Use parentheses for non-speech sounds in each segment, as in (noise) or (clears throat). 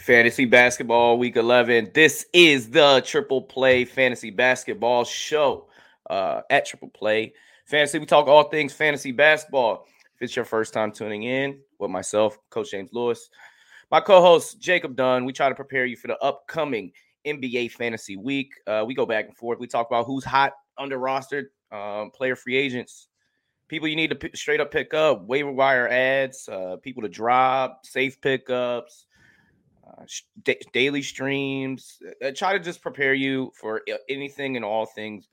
Fantasy Basketball Week 11. This is the Triple Play Fantasy Basketball Show uh, at Triple Play Fantasy. We talk all things fantasy basketball. If it's your first time tuning in with myself, Coach James Lewis, my co host, Jacob Dunn, we try to prepare you for the upcoming NBA Fantasy Week. Uh, we go back and forth. We talk about who's hot, under rostered, um, player free agents, people you need to p- straight up pick up, waiver wire ads, uh, people to drop, safe pickups uh, d- daily streams. I uh, try to just prepare you for anything and all things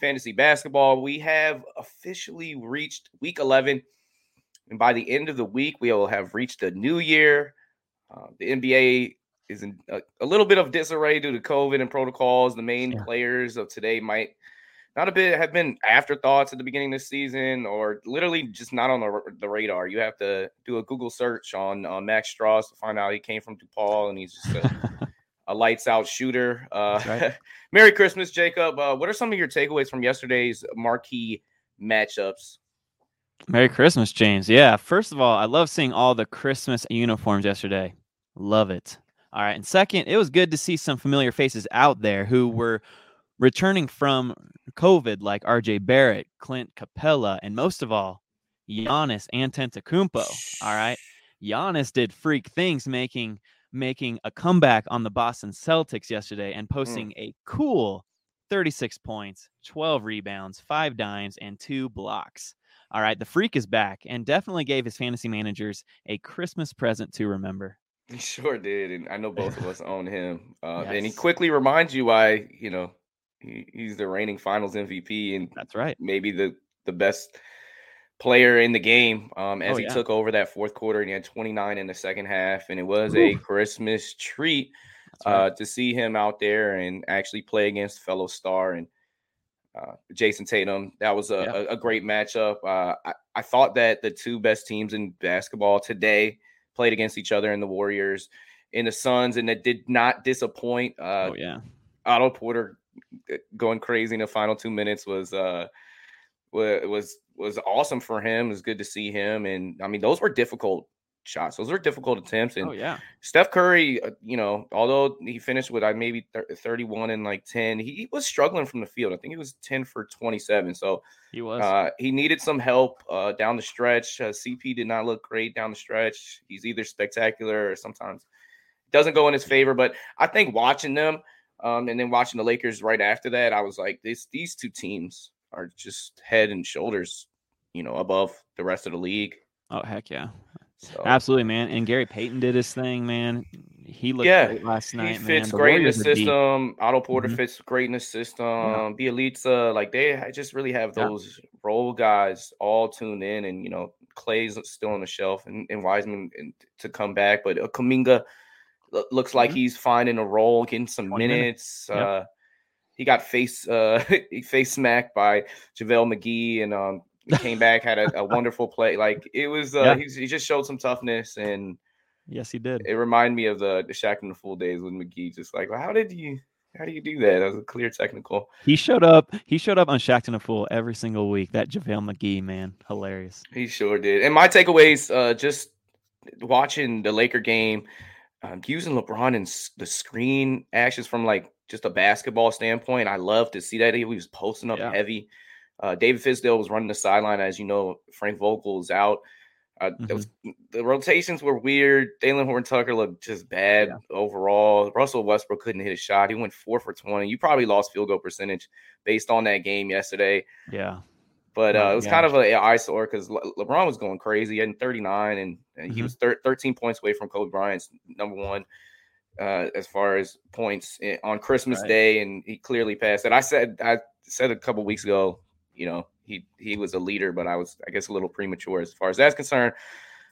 fantasy basketball. We have officially reached week 11. And by the end of the week, we will have reached a new year. Uh, the NBA is in a, a, little bit of disarray due to COVID and protocols. The main yeah. players of today might not a bit have been afterthoughts at the beginning of the season or literally just not on the, the radar. You have to do a Google search on uh, Max Strus to find out he came from DePaul and he's just a, (laughs) a lights out shooter. Uh, right. (laughs) Merry Christmas, Jacob. Uh, what are some of your takeaways from yesterday's marquee matchups? Merry Christmas, James. Yeah, first of all, I love seeing all the Christmas uniforms yesterday. Love it. All right. And second, it was good to see some familiar faces out there who were returning from COVID, like RJ Barrett, Clint Capela, and most of all, Giannis Antetokounmpo. All right, Giannis did freak things, making making a comeback on the Boston Celtics yesterday and mm. posting mm. a cool 36 points, 12 rebounds, five dimes, and two blocks. All right, the freak is back and definitely gave his fantasy managers a Christmas present to remember. He sure did, and I know both of us (laughs) own him. Uh, yes. And he quickly reminds you why you know he, he's the reigning Finals MVP, and that's right. Maybe the the best player in the game um, as oh, he yeah. took over that fourth quarter and he had 29 in the second half and it was Ooh. a christmas treat right. uh, to see him out there and actually play against fellow star and uh, jayson tatum that was a, yeah. a, a, great matchup uh, I, I, thought that the two best teams in basketball today played against each other in the warriors in the suns and that did not disappoint uh, oh yeah otto porter going crazy in the final two minutes was uh was was awesome for him. It was good to see him, and I mean those were difficult shots. Those were difficult attempts. And oh yeah, Steph Curry, uh, you know, although he finished with uh, maybe 31 and like 10, he was struggling from the field. I think he was 10 for 27. So he was. Uh, he needed some help uh, down the stretch. Uh, CP did not look great down the stretch. He's either spectacular or sometimes doesn't go in his favor. But I think watching them um, and then watching the Lakers right after that, I was like, this these two teams are just head and shoulders, you know, above the rest of the league. Oh heck yeah. So, Absolutely, man. And Gary Payton did his thing, man. He looked yeah, great last night. He fits great in the system. Otto Porter mm-hmm. fits great in the system. Yeah. Bjelica, like they just really have those yeah. role guys all tuned in, and you know Clay's still on the shelf, and, and Wiseman to come back, but uh, Kuminga looks like mm-hmm. he's finding a role, getting some minutes. minutes. Uh, he got face uh, (laughs) face smacked by JaVale McGee and um, came (laughs) back, had a, a, wonderful play. Like it was, uh, yeah. he, he, just showed some toughness and yes, he did. It reminded me of the the Shaq and the Fool days with McGee. Just like, well, how did you? How do you do that? That was a clear technical. He showed up. He showed up on Shaqtin' a Fool every single week. That JaVale McGee, man, hilarious. He sure did. And my takeaways, uh, just watching the Laker game, um, using LeBron and the screen actions from like just a basketball standpoint. I love to see that he was posting up yeah. heavy. Uh, David Fizdale was running the sideline, as you know. Frank Vogel is out. Uh, mm-hmm. was, the rotations were weird. Talen Horton-Tucker looked just bad yeah. overall. Russell Westbrook couldn't hit a shot. He went four for twenty. You probably lost field goal percentage based on that game yesterday. Yeah. But uh, it was kind of an eyesore because Le- LeBron was going crazy. Had 39, and, and mm-hmm. he was thir- 13 points away from Kobe Bryant's number one uh, as far as points in, on Christmas right. Day, and he clearly passed it. I said I said a couple weeks ago, you know, he he was a leader, but I was I guess a little premature as far as that's concerned.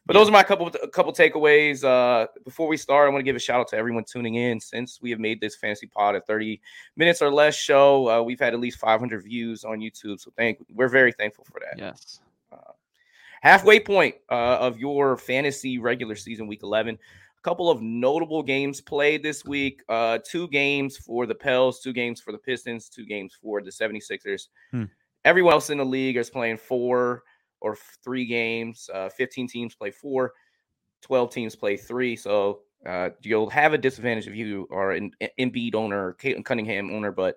But those are my couple a couple takeaways. Uh, before we start, I want to give a shout out to everyone tuning in. Since we have made this fantasy pod a 30 minutes or less show, uh, we've had at least 500 views on YouTube. So thank we're very thankful for that. Yes. Uh, halfway point uh, of your fantasy regular season, week 11. A couple of notable games played this week. Uh, two games for the Pels, two games for the Pistons, two games for the 76ers. Hmm. Everyone else in the league is playing four or three games. Uh, 15 teams play four, 12 teams play three. So Uh, you'll have a disadvantage if you are an Embiid owner, Caitlin Cunningham owner, but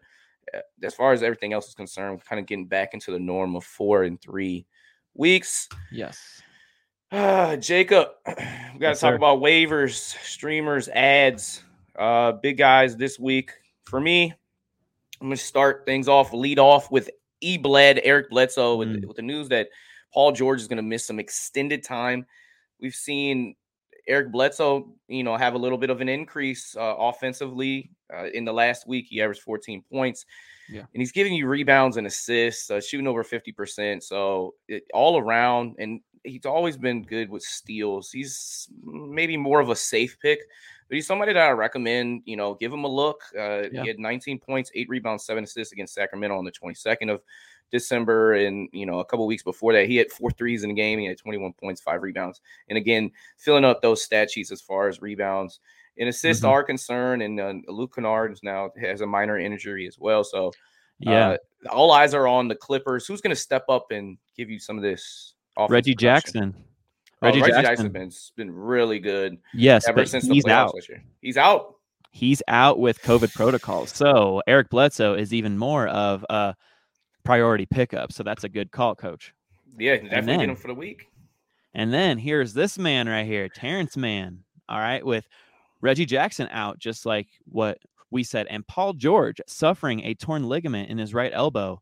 uh, as far as everything else is concerned, kind of getting back into the norm of four and three weeks. Yes. Uh, (sighs) Jacob, (clears throat) we got to Yes, talk sir. about waivers, streamers, ads. Uh, big guys this week. For me, I'm going to start things off, lead off with E. Bled, Eric Bledsoe, with, Mm. with the news that Paul George is going to miss some extended time. We've seen Eric Bledsoe, you know, have a little bit of an increase uh, offensively uh, in the last week. He averaged 14 points. Yeah. And he's giving you rebounds and assists, uh, shooting over 50%. So it, all around, and he's always been good with steals. He's maybe more of a safe pick, but he's somebody that I recommend, you know, give him a look. Uh, Yeah. He had 19 points, eight rebounds, seven assists against Sacramento on the 22nd of December. And, you know, a couple weeks before that, he had four threes in the game. He had 21 points, five rebounds. And again, filling up those stat sheets as far as rebounds and assists Mhm. are concerned. And uh, Luke Kennard is now has a minor injury as well. So, Yeah. uh, all eyes are on the Clippers. Who's going to step up and give you some of this? Reggie production? Jackson. Oh, Reggie, Reggie, Jackson. Jackson's been been really good Yes, ever since the he's out. He's out. He's out with COVID protocols. So Eric Bledsoe is even more of a priority pickup. So that's a good call, coach. Yeah, definitely then- get him for the week. And then here's this man right here, Terrence Mann. All right, with Reggie Jackson out, just like what we said, and Paul George suffering a torn ligament in his right elbow.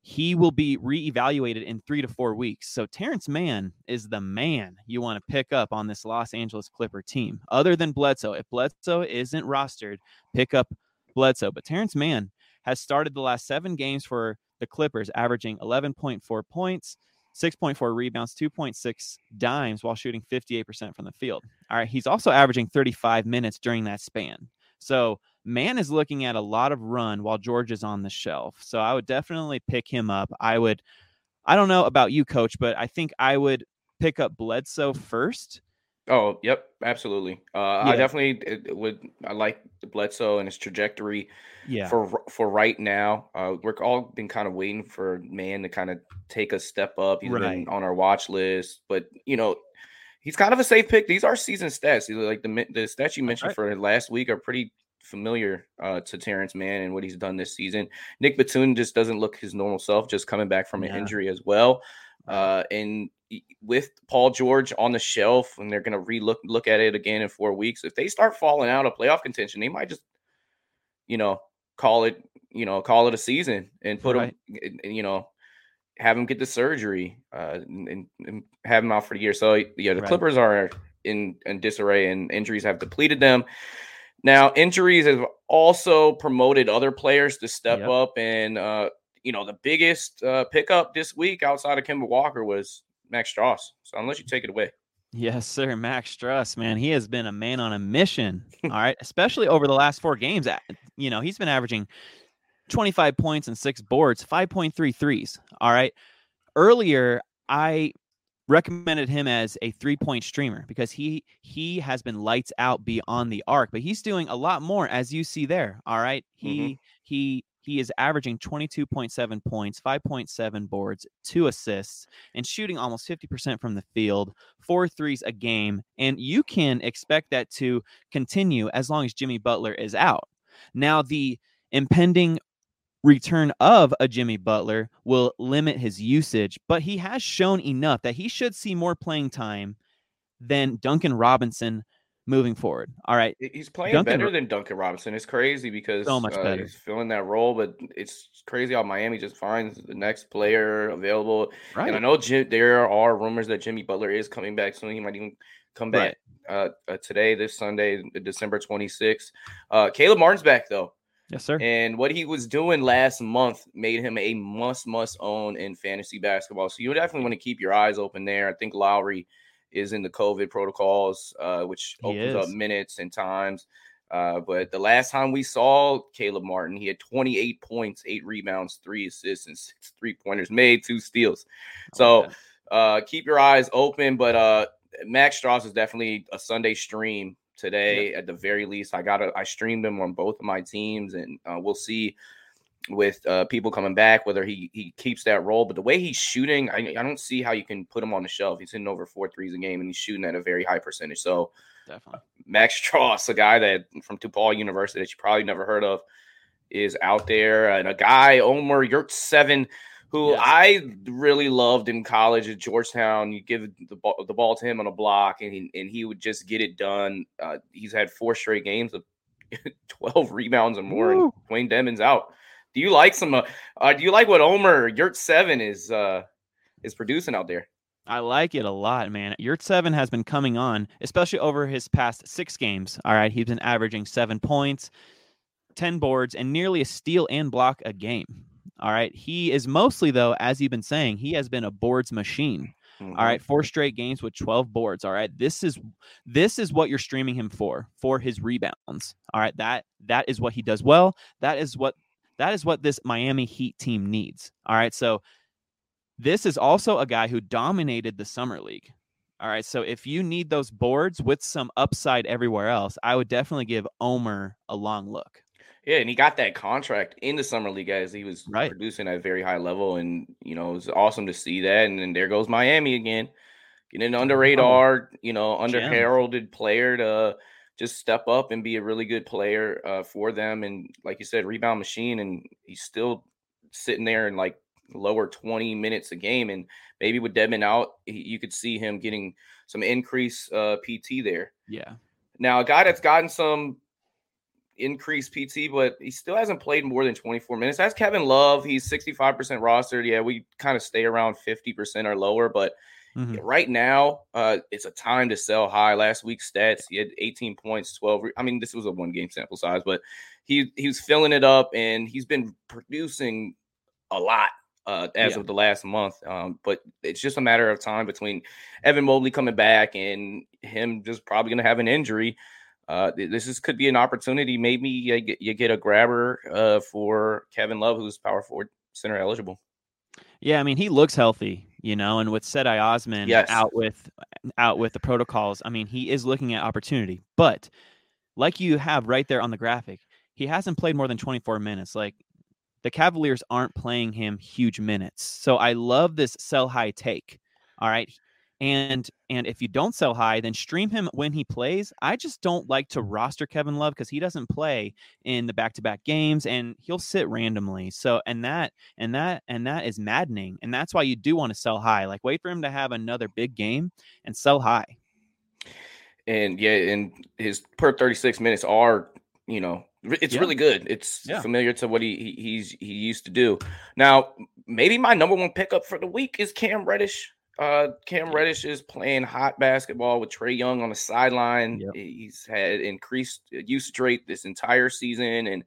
He will be reevaluated in three to four weeks. So Terrence Mann is the man you want to pick up on this Los Angeles Clipper team, other than Bledsoe. If Bledsoe isn't rostered, pick up Bledsoe. But Terrence Mann has started the last seven games for the Clippers, averaging 11.4 points, 6.4 rebounds, 2.6 dimes while shooting 58% from the field. All right. He's also averaging 35 minutes during that span. So Mann is looking at a lot of run while George is on the shelf. So I would definitely pick him up. I would, I don't know about you, coach, but I think I would pick up Bledsoe first. Oh, yep, absolutely. Uh, I Yeah. definitely uh, would. I like Bledsoe and his trajectory Yeah. for for right now. Uh, we're all been kind of waiting for Mann to kind of take a step up. He's Right. been on our watch list, but you know, he's kind of a safe pick. These are season stats. Like the the stats you mentioned right. for last week are pretty familiar uh, to Terrence Mann and what he's done this season. Nick Batum just doesn't look his normal self, just coming back from an Yeah. injury as well. Uh, and with Paul George on the shelf, and they're going to relook look at it again in four weeks. If they start falling out of playoff contention, they might just, you know, call it, you know, call it a season and put Right. him, you know, have him get the surgery uh, and, and have him out for the year. So yeah, the Right. Clippers are in, in disarray, and injuries have depleted them. Now, injuries have also promoted other players to step Yep. up, and uh, you know, the biggest uh, pickup this week outside of Kemba Walker was Max Strus. So unless you take it away. Yes, sir. Max Strus, man, he has been a man on a mission. All right, (laughs) especially over the last four games. You know, he's been averaging 25 points and six boards, 5.3 threes. All right. Earlier, I recommended him as a three-point streamer because he he has been lights out beyond the arc, but he's doing a lot more as you see there. All right. He mm-hmm. he he is averaging 22.7 points, 5.7 boards, two assists, and shooting almost 50% from the field, four threes a game. And you can expect that to continue as long as Jimmy Butler is out. Now, the impending return of a Jimmy Butler will limit his usage, but he has shown enough that he should see more playing time than Duncan Robinson moving forward. All right. He's playing Duncan better Ro- than Duncan Robinson. It's crazy because So much uh, better. he's filling that role, but it's crazy how Miami just finds the next player available. Right. And I know Jim, there are rumors that Jimmy Butler is coming back soon. He might even come back uh, uh, today, this Sunday, December 26th. Uh, Caleb Martin's back though. Yes, sir. And what he was doing last month made him a must, must own in fantasy basketball. So you definitely want to keep your eyes open there. I think Lowry is in the COVID protocols, uh, which He opens up minutes and times. Uh, but the last time we saw Caleb Martin, he had 28 points, eight rebounds, three assists, and six three pointers made, two steals. So Okay. uh, keep your eyes open. But uh, Max Strus is definitely a Sunday stream today at the very least. I got to I streamed him on both of my teams, and uh, we'll see with uh, people coming back whether he he keeps that role. But the way he's shooting, I, I don't see how you can put him on the shelf. He's hitting over four threes a game, and he's shooting at a very high percentage. So Definitely. Max Strus, a guy that from DePaul University that you probably never heard of, is out there, and a guy Omer Yurtseven, who yes. I really loved in college at Georgetown. You give the ball, the ball to him on a block, and he, and he would just get it done. Uh, he's had four straight games of (laughs) 12 rebounds or more, Woo. and Wayne Dedmon's out. Do you like some? Uh, uh, do you like what Omer Yurtseven is uh, is producing out there? I like it a lot, man. Yurtseven has been coming on, especially over his past six games. All right, he's been averaging seven points, ten boards, and nearly a steal and block a game. All right, he is mostly though, as you've been saying, he has been a boards machine. Mm-hmm. All right, four straight games with 12 boards. All right. This is this is what you're streaming him for, for his rebounds. All right. That that is what he does well. That is what that is what this Miami Heat team needs. All right. So this is also a guy who dominated the summer league. All right. So if you need those boards with some upside everywhere else, I would definitely give Omer a long look. Yeah, and he got that contract in the summer league as he was right. producing at a very high level, and you know it was awesome to see that. And then there goes Miami again, getting an under radar, you know, under heralded player to just step up and be a really good player uh, for them. And like you said, rebound machine, and he's still sitting there in like lower 20 minutes a game. And maybe with Dedmon out, he, you could see him getting some increase uh, PT there. Yeah. Now, a guy that's gotten some increased PT, but he still hasn't played more than 24 minutes. That's Kevin Love. He's 65% rostered. Yeah, we kind of stay around 50% or lower, but Mm-hmm. Right now, uh, it's a time to sell high. Last week's stats, he had 18 points, 12. Re- I mean, this was a one game sample size, but he he was filling it up and he's been producing a lot uh, as yeah. of the last month. Um, but it's just a matter of time between Evan Mobley coming back and him just probably going to have an injury. Uh, this is could be an opportunity. Maybe you get, you get a grabber uh, for Kevin Love, who's power forward center eligible. Yeah, I mean he looks healthy you know, and with Cedi Osman yes. out with out with the protocols, I mean, he is looking at opportunity. But like you have right there on the graphic, he hasn't played more than 24 minutes. Like the Cavaliers aren't playing him huge minutes. So I love this sell high take. All right and and if you don't sell high then stream him when he plays. I just don't like to roster kevin love because he doesn't play in the back-to-back games and he'll sit randomly. So and that and that and that is maddening. And that's why you do want to sell high. Like wait for him to have another big game and sell high. And yeah and his per 36 minutes are you know it's yeah. really good. It's yeah. familiar to what he, he he's he used to do. Now maybe my number one pickup for the week is cam reddish uh, Cam Reddish is playing hot basketball with Trae Young on the sideline. Yep. He's had increased usage rate this entire season, and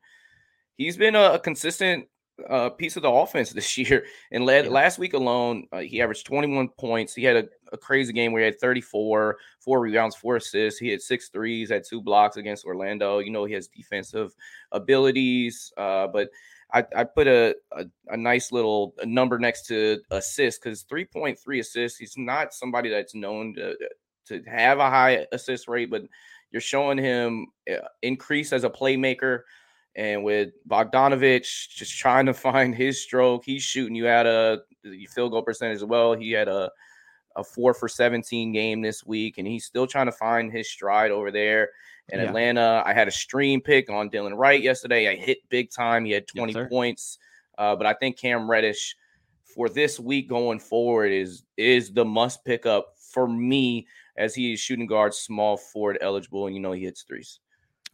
he's been a, a consistent uh, piece of the offense (laughs) this year. And led, yeah. last week alone, uh, he averaged 21 points. He had a, a, crazy game where he had 34, four rebounds, four assists. He had six threes, had two blocks against Orlando. You know, he has defensive abilities, uh, but – I, I put a, a, a nice little number next to assist because 3.3 assists. He's not somebody that's known to to have a high assist rate, but you're showing him uh, increase as a playmaker. And with Bogdanovic just trying to (laughs) find his stroke, he's shooting you at a field goal percentage as well. He had a a four for 17 game this week, and he's still trying to find his stride over there in yeah. Atlanta. I had a stream pick on Delon Wright yesterday. I hit big time. He had 20 yes, points. Uh, but I think Cam Reddish for this week going forward is is the must pick up for me as he is shooting guard, small forward eligible, and you know he hits threes.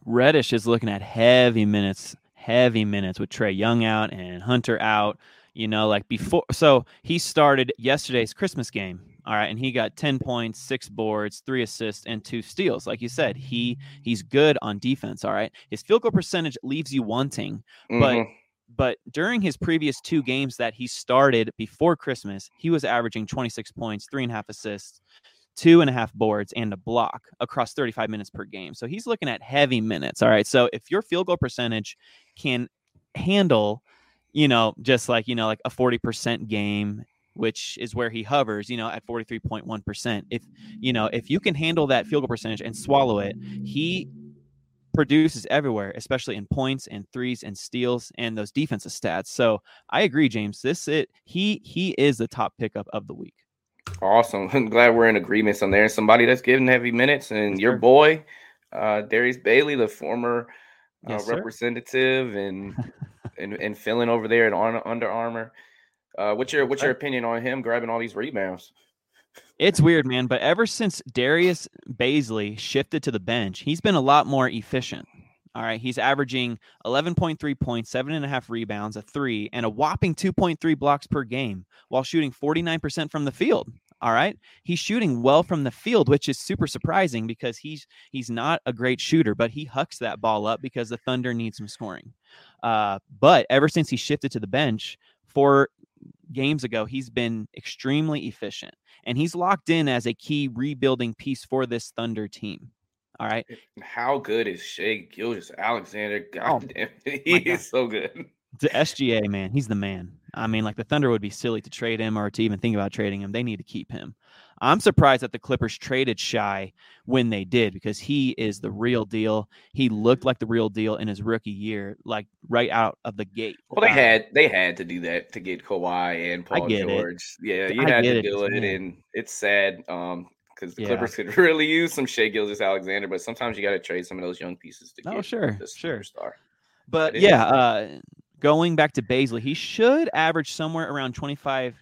Reddish is looking at heavy minutes, heavy minutes with Trae Young out and Hunter out. You know, like before, so he started yesterday's Christmas game all right, and he got 10 points, six boards, three assists, and two steals. Like you said, he he's good on defense. All right. His field goal percentage leaves you wanting, mm-hmm. but but during his previous two games that he started before Christmas, he was averaging 26 points, three and a half assists, two and a half boards, and a block across 35 minutes per game. So he's looking at heavy minutes. All right. So if your field goal percentage can handle, you know, just like, you know, like a 40% game which is where he hovers, you know, at 43.1%. If, you know, if you can handle that field goal percentage and swallow it, he produces everywhere, especially in points and threes and steals and those defensive stats. So I agree, James. This it he he is the top pickup of the week. Awesome. (laughs) I'm glad we're in agreements on there. Somebody that's giving heavy minutes, and Yes, your sir. boy, uh, Darius Bazley, the former uh, Yes, representative and, (laughs) and and filling over there at Under Armour. Uh, what's your what's your opinion on him grabbing all these rebounds? It's weird, man, but ever since Darius Bazley shifted to the bench, he's been a lot more efficient. All right. He's averaging 11.3 points, seven and a half rebounds, a three, and a whopping 2.3 blocks per game while shooting 49% from the field. All right. He's shooting well from the field, which is super surprising because he's he's not a great shooter, but he hucks that ball up because the Thunder needs some scoring. Uh, but ever since he shifted to the bench, four games ago, he's been extremely efficient and he's locked in as a key rebuilding piece for this Thunder team. All right. How good is Shai Gilgeous-Alexander? (laughs) Oh, God damn, he God. is so good. The SGA, man, he's the man. I mean, like the Thunder would be silly to trade him or to even think about trading him. They need to keep him. I'm surprised that the Clippers traded Shai when they did because he is the real deal. He looked like the real deal in his rookie year, like right out of the gate. Well, they Uh, had they had to do that to get Kawhi and Paul get it. George. Yeah, you I had to do just, it, and it's sad um because the Yeah. Clippers (laughs) could really use some Shai Gilgeous-Alexander, but sometimes you got to trade some of those young pieces to Oh, get sure, the sure. superstar. But It yeah, uh, going back to Bazley, he should average somewhere around 25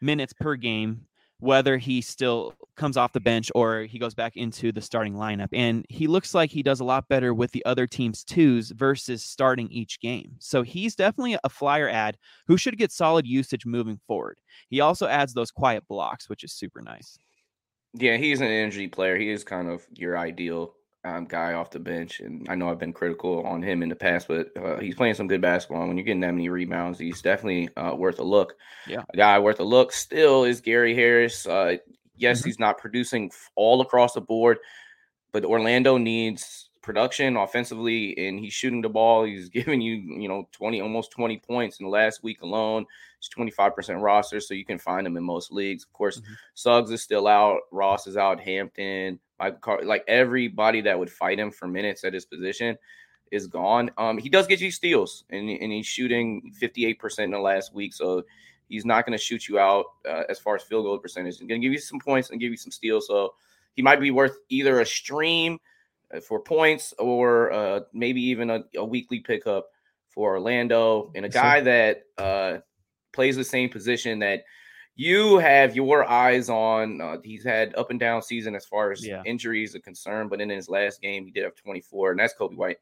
minutes per game, whether he still comes off the bench or he goes back into the starting lineup. And he looks like he does a lot better with the other team's twos versus starting each game. So he's definitely a flyer ad who should get solid usage moving forward. He also adds those quiet blocks, which is super nice. Yeah, he's an energy player. He is kind of your ideal um, guy off the bench, and I know I've been critical on him in the past, but uh, he's playing some good basketball. When you're getting that many rebounds, he's definitely uh, worth a look. Yeah. a guy worth a look still is Gary Harris. Uh, yes, Mhm. he's not producing all across the board, but Orlando needs production offensively, and he's shooting the ball. He's (laughs) giving you, you know, 20, almost 20 points in the last week alone. It's 25% roster, so you can find him in most leagues. Of course, Mhm. Suggs is still out. Ross is out. Hampton, Michael Car- like everybody that would fight him for minutes at his position is gone. Um, he does get you steals, and, and he's shooting 58% in the last week. So he's not going to shoot you out uh, as far as field goal percentage. He's going to give you some points and give you some steals. So he might be worth either a stream for points or uh, maybe even a, a weekly pickup for Orlando and a guy that uh, plays the same position that you have your eyes on. Uh, he's had up and down season as far as Yeah. injuries are concerned, but in his last game, he did have 24, and that's Coby White.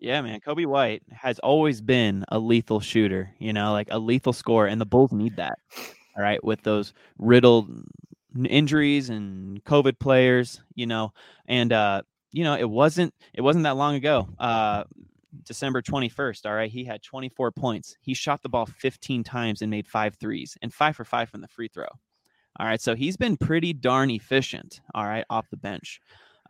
Yeah, man. Coby White has always been a lethal shooter, you know, like a lethal scorer, and the Bulls need that. All right, with those riddled injuries and COVID players, you know, and uh, you know, it wasn't it wasn't that long ago. Uh December 21st, all right, he had 24 points. He shot the ball 15 times and made five threes and five for five from the free throw. All right, so he's been pretty darn efficient, all right, off the bench.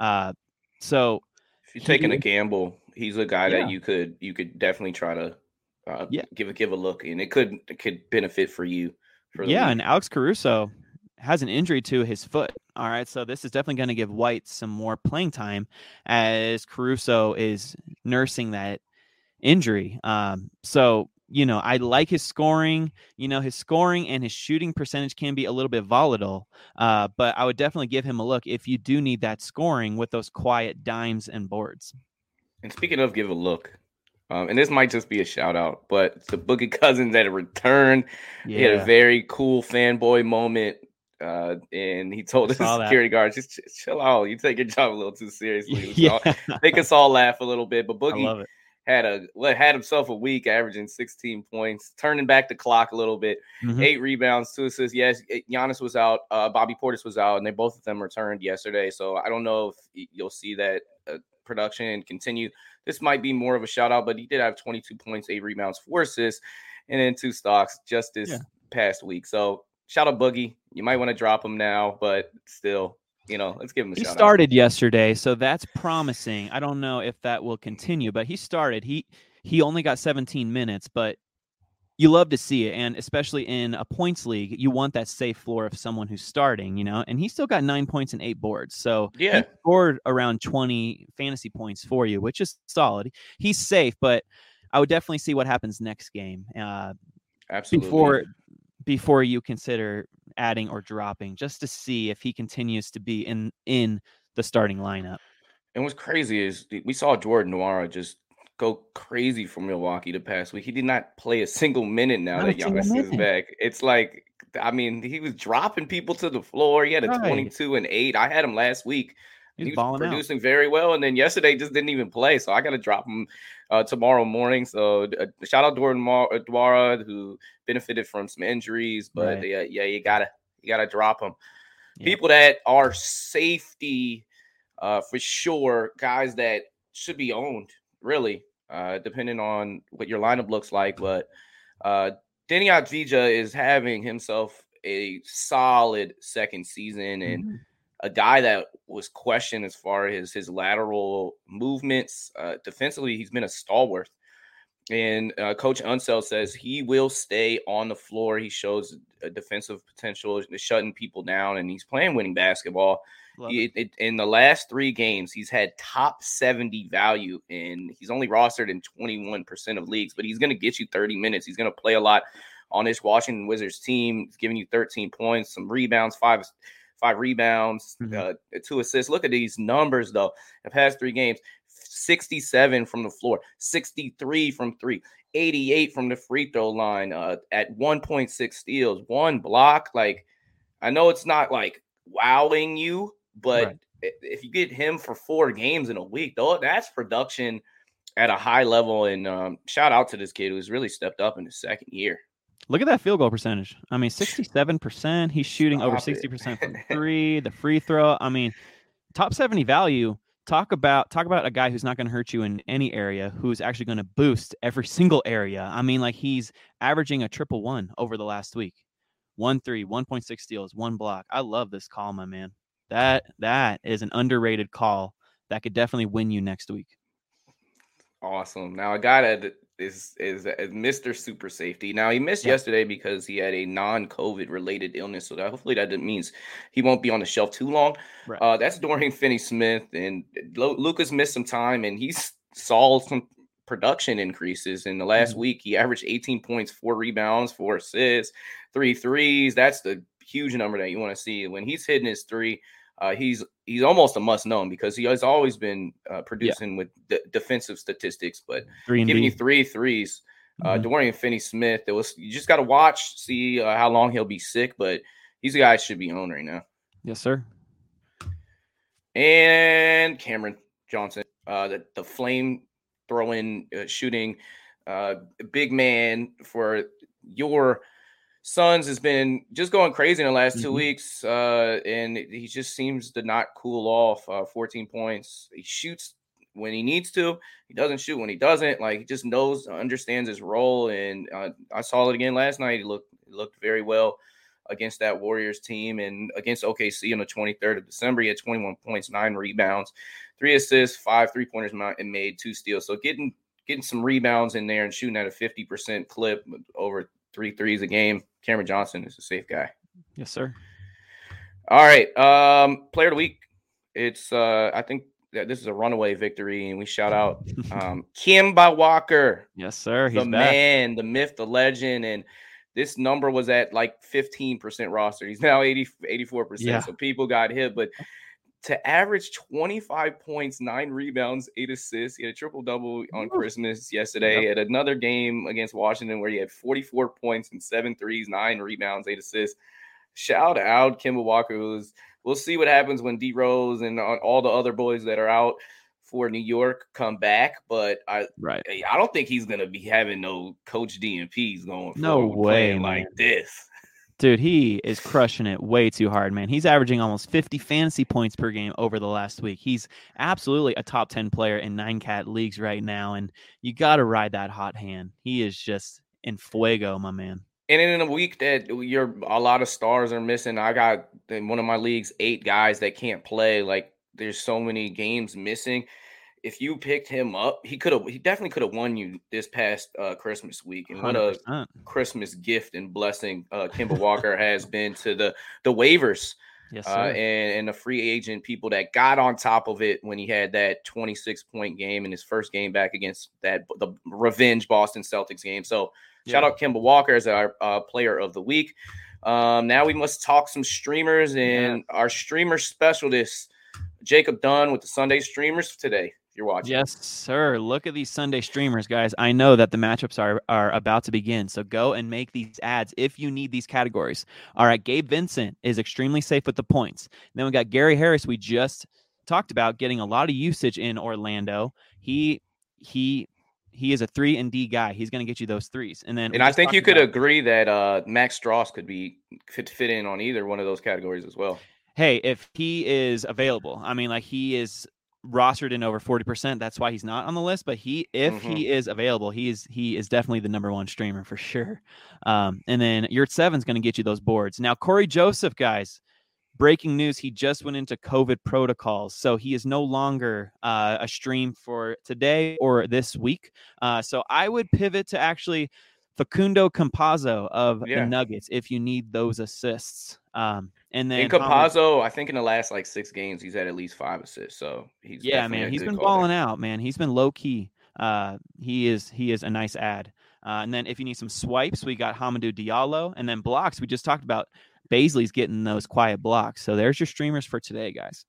Uh so If you're He taking a gamble, he's a guy Yeah. that you could you could definitely try to uh, Yeah. give a give a look, and it could it could benefit for you. For the yeah, league. and Alex Caruso has an injury to his foot. All right, so this is definitely going to give White some more playing time as Caruso is nursing that injury. Um, so you know, I like his scoring. You know, his scoring and his shooting percentage can be a little bit volatile, uh, but I would definitely give him a look if you do need that scoring with those quiet dimes and boards. And speaking of give a look, um, and this might just be a shout out, but the Boogie Cousins at a return, he had a very cool fanboy moment. Uh, and he told his saw that. security guard, just ch- chill out. You take your job a little too seriously. (laughs) yeah, make us all laugh a little bit. But (laughs) Boogie had a well, had himself a week, averaging 16 points, turning back the clock a little bit, Mhm. eight rebounds, two assists. Yes, Giannis was out, uh, Bobby Portis was out, and they both of them returned yesterday. So I don't know if you'll see that uh, production continue. This might be more of a shout out, but he did have 22 points, eight rebounds, four assists, and then two stocks just this Yeah. past week. So shout out Boogie. You might want to drop him now, but still, you know, let's give him a He shout out. started yesterday, so that's promising. I don't know if that will continue, but he started. He he only got 17 minutes, but you love to see it, and especially in a points league, you want that safe floor of someone who's starting, you know. And he still got nine points and eight boards, so he Yeah. scored around 20 fantasy points for you, which is solid. He's safe, but I would definitely see what happens next game. Uh, Absolutely. before before you consider adding or dropping, just to see if he continues to be in in the starting lineup. And what's crazy is we saw Jordan Nwora just go crazy for Milwaukee the past week. He did not play a single minute now Not that Giannis is back. It's like, I mean, he was dropping people to the floor. He had a Right. 22 and 8. I had him last week. He's he was balling out. producing very well, and then yesterday just didn't even play. So I got to drop him uh, tomorrow morning. So uh, shout out Jordan Mar- uh, Nwora who benefited from some injuries, but Right. yeah, yeah, you gotta you gotta drop him. Yeah. People that are safety uh, for sure, guys that should be owned really, uh, depending on what your lineup looks like. But uh, Deni Avdija is having himself a solid second season and Mhm. A guy that was questioned as far as his lateral movements. Uh, defensively, he's been a stalwart. And uh, Coach Unseld says he will stay on the floor. He shows a defensive potential, shutting people down, and he's playing winning basketball. He, it. it, in the last three games, he's had top 70 value, and he's only rostered in 21% of leagues, but he's going to get you 30 minutes. He's going to play a lot on this Washington Wizards team. He's giving you 13 points, some rebounds, five five rebounds, Mhm. uh, two assists. Look at these numbers, though. The past three games 67 from the floor, 63 from three, 88 from the free throw line, uh, at 1.6 steals, one block. Like, I know it's not like wowing you, but Right. if you get him for four games in a week, though, that's production at a high level. And um, shout out to this kid who's really stepped up in his second year. Look at that field goal percentage. I mean, 67%. He's shooting over Stop it. 60% from (laughs) three, the free throw. I mean, top 70 value. Talk about talk about a guy who's not going to hurt you in any area, who's actually going to boost every (laughs) single area. I mean, like he's averaging a triple one over the last week. One three, 1.6 steals, one block. I love this call, my man. That that is an underrated call that could definitely win you next week. Awesome. Now a guy that is is, is Mr. Super Safety. Now he missed Yeah. yesterday because he had a non-COVID related illness. So that hopefully that means he won't be on the shelf too long. Right. Uh, that's Dorian Finney-Smith, and Lu- Lucas missed some time, and he saw some production increases in the last Mhm. week. He averaged 18 points, four rebounds, four assists, three threes. That's the huge number that you want to see. When he's hitting his three, uh, he's he's almost a must known because he has always been uh, producing with de- defensive statistics, but Three giving you three threes. Uh, Mhm. Dorian Finney Smith. It was you just got to watch, see uh, how long he'll be sick, but he's a guy should be owned right now. Yes, sir. And Cameron Johnson, uh, the the flame throwing, uh, shooting, uh, big man for your Suns has been just going crazy in the last two Mhm. weeks, uh, and he just seems to not cool off. Uh, 14 points. He shoots when he needs to. He doesn't shoot when he doesn't. Like he just knows, understands his role, and uh, I saw it again last night. He looked he looked very well against that Warriors team and against OKC on the 23rd of December. He had 21 points, nine rebounds, three assists, five three pointers, and made two steals. So getting getting some rebounds in there and shooting at a 50% clip over three threes a game. Cameron Johnson is a safe guy. Yes, sir. All right. Um, player of the week. It's uh I think that this is a runaway victory, and we shout out (laughs) um Kemba Walker yes, sir. He's the back. man, the myth, the legend, and this number was at like 15% roster. He's now 80, 84%. Yeah. So people got hit, but to average 25 points, nine rebounds, eight assists, he had a triple double on Christmas yesterday. Yep. At another game against Washington where he had 44 points and seven threes, nine rebounds, eight assists. Shout out Kemba Walker, who's we'll see what happens when D Rose and all all the other boys that are out for New York come back. But I Right. I don't think he's gonna be having no coach DNPs going. No way, like this. Dude, he is crushing it way too hard, man. He's averaging almost 50 fantasy points per game over the last week. He's absolutely a top 10 player in nine cat leagues right now. And you got to ride that hot hand. He is just in fuego, my man. And in a week that you're a lot of stars are missing, I got in one of my leagues eight guys that can't play. Like there's so many games missing. If you picked him up, he could have. He definitely could have won you this past uh, Christmas week. And what a Christmas gift and blessing uh, Kemba Walker has been to the the waivers. Yes, uh, and, and the free agent people that got on top of it when he had that 26 point game in his first game back against that the revenge Boston Celtics game. So Shout out Kemba Walker as our uh, player of the week. Um, now we must talk some streamers and yeah. our streamer specialist, Jacob Dunn with the Sunday streamers today. You're watching. Yes, sir. Look at these Sunday streamers, guys. I know that the matchups are are about to begin. So go and make these ads if you need these categories. All right, Gabe Vincent is extremely safe with the points. Then we got Gary Harris. We just talked about getting a lot of usage in Orlando. He he he is a three and D guy. He's going to get you those threes. And then, and I think you could about, agree that uh, Max Strus could be fit fit in on either one of those categories as well. Hey, if he is available, I mean, like he is rostered in over 40%. That's why he's not on the list. But he, if mm-hmm. he is available, he is he is definitely the number one streamer for sure. Um, and then Yurtseven's going to get you those boards. Now, Cory Joseph, guys, breaking news: he just went into COVID protocols, so he is no longer uh, a stream for today or this week. Uh, so I would pivot to actually Facundo Campazzo of yeah. the Nuggets if you need those assists. Um, and then in Campazzo, I think in the last like six games, he's had at least five assists. So he's yeah, man, he's been balling out, man. He's been low key. Uh, he is he is a nice ad. Uh, and then if you need some swipes, we got Hamidou Diallo, and then blocks. We just talked about Bazley's getting those quiet blocks. So there's your streamers for today, guys.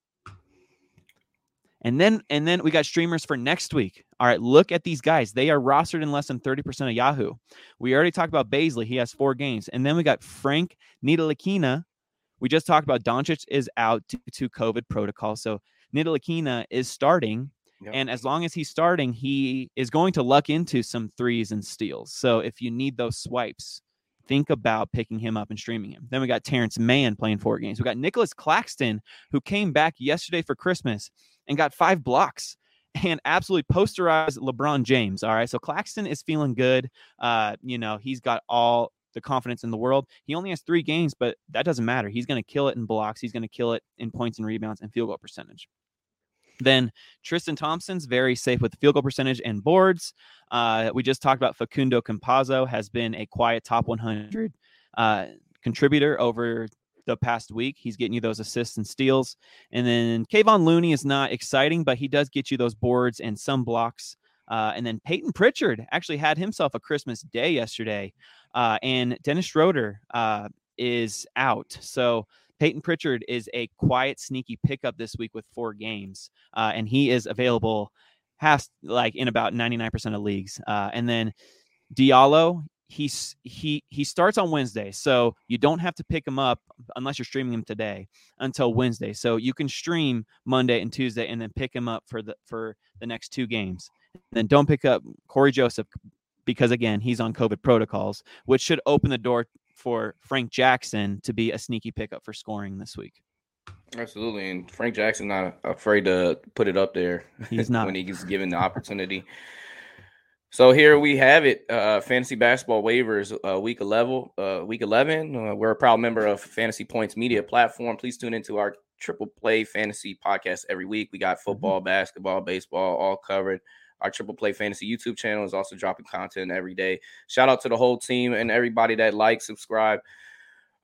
And then and then we got streamers for next week. All right, look at these guys. They are rostered in less than 30% of Yahoo. We already talked about Bazley. He has four games. And then we got Frank Ntilikina we just talked about Doncic is out due to COVID protocol. So Ntilikina is starting. Yep. And as long as he's starting, he is going to luck into some threes and steals. So if you need those swipes, think about picking him up and streaming him. Then we got Terrence Mann playing four games. We got Nicolas Claxton, who came back yesterday for Christmas and got five blocks (laughs) and absolutely posterized LeBron James. All right. So Claxton is feeling good. Uh, you know, he's got all the confidence in the world. He only has three games, but that doesn't matter. He's going to kill it in blocks. He's going to kill it in points and rebounds and field goal percentage. Then Tristan Thompson's very safe with field goal percentage and boards. Uh, we just talked about Facundo Campazzo has been a quiet top 100 uh, contributor over the past week. He's getting you those assists and steals. And then Kevon Looney is not exciting, but he does get you those boards and some blocks. Uh, and then Peyton Pritchard actually had himself a Christmas day yesterday. Uh, and Dennis Schroeder uh, is out. So Peyton Pritchard is a quiet, sneaky pickup this week with four games. Uh, and he is available half like in about 99% of leagues. Uh, and then Diallo, he's he he starts on Wednesday, so you don't have to pick him up unless you're streaming him today until Wednesday. So you can stream Monday and Tuesday, and then pick him up for the for the next two games. Then don't pick up Cory Joseph because again he's on COVID protocols, which should open the door for Frank Jackson to be a sneaky pickup for scoring this week. Absolutely, and Frank Jackson not afraid to put it up there. He's (laughs) not when he's given the opportunity. So here we have it, uh, fantasy basketball waivers, uh, week eleven. Uh, week eleven, uh, we're a proud member of Fantasy Points Media platform. Please tune into our Triple Play Fantasy podcast every week. We got mm-hmm. football, mm-hmm. basketball, baseball, all covered. Our Triple Play Fantasy YouTube channel is also dropping content every day. Shout out to the whole team and everybody that likes, subscribe,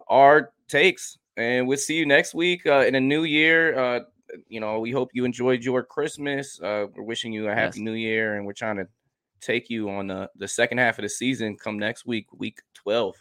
our takes. And we'll see you next week uh, in a new year. Uh, you know, we hope you enjoyed your Christmas. Uh, we're wishing you a happy yes. new year, and we're trying to take you on the, the second half of the season come next week, week 12.